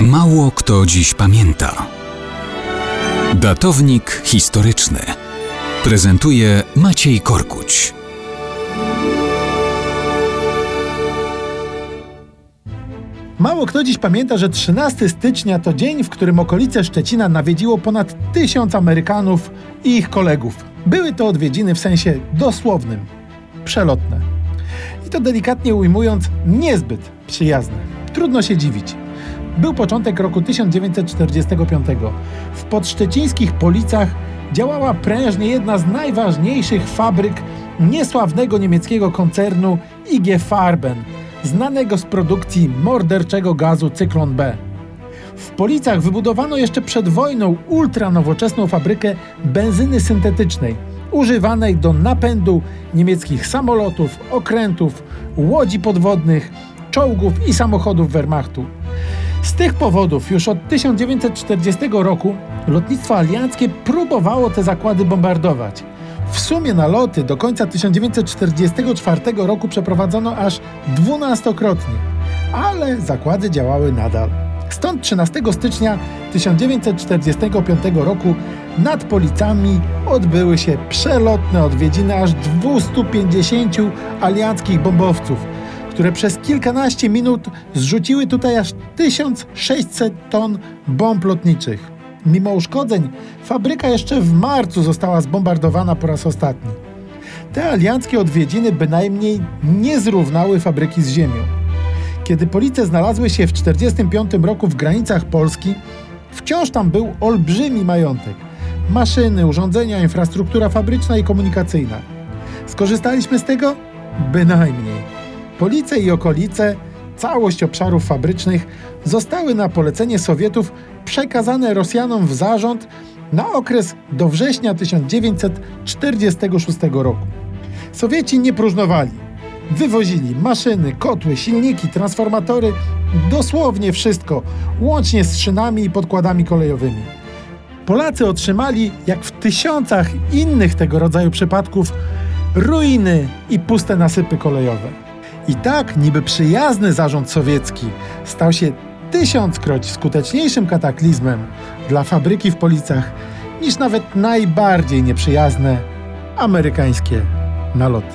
Mało kto dziś pamięta. Datownik historyczny prezentuje Maciej Korkuć. Mało kto dziś pamięta, że 13 stycznia to dzień, w którym okolice Szczecina nawiedziło ponad tysiąc Amerykanów i ich kolegów. Były to odwiedziny w sensie dosłownym, przelotne. I to delikatnie ujmując, niezbyt przyjazne. Trudno się dziwić. Był początek roku 1945. W podszczecińskich Policach działała prężnie jedna z najważniejszych fabryk niesławnego niemieckiego koncernu IG Farben, znanego z produkcji morderczego gazu Cyklon B. W Policach wybudowano jeszcze przed wojną ultranowoczesną fabrykę benzyny syntetycznej, używanej do napędu niemieckich samolotów, okrętów, łodzi podwodnych, czołgów i samochodów Wehrmachtu. Z tych powodów już od 1940 roku lotnictwo alianckie próbowało te zakłady bombardować. W sumie na loty do końca 1944 roku przeprowadzono aż dwunastokrotnie, ale zakłady działały nadal. Stąd 13 stycznia 1945 roku nad Policami odbyły się przelotne odwiedziny aż 250 alianckich bombowców, które przez kilkanaście minut zrzuciły tutaj aż 1600 ton bomb lotniczych. Mimo uszkodzeń, fabryka jeszcze w marcu została zbombardowana po raz ostatni. Te alianckie odwiedziny bynajmniej nie zrównały fabryki z ziemią. Kiedy police znalazły się w 1945 roku w granicach Polski, wciąż tam był olbrzymi majątek. Maszyny, urządzenia, infrastruktura fabryczna i komunikacyjna. Skorzystaliśmy z tego? Bynajmniej. Police i okolice, całość obszarów fabrycznych zostały na polecenie Sowietów przekazane Rosjanom w zarząd na okres do września 1946 roku. Sowieci nie próżnowali. Wywozili maszyny, kotły, silniki, transformatory, dosłownie wszystko, łącznie z szynami i podkładami kolejowymi. Polacy otrzymali, jak w tysiącach innych tego rodzaju przypadków, ruiny i puste nasypy kolejowe. I tak niby przyjazny zarząd sowiecki stał się tysiąckroć skuteczniejszym kataklizmem dla fabryki w Policach niż nawet najbardziej nieprzyjazne amerykańskie naloty.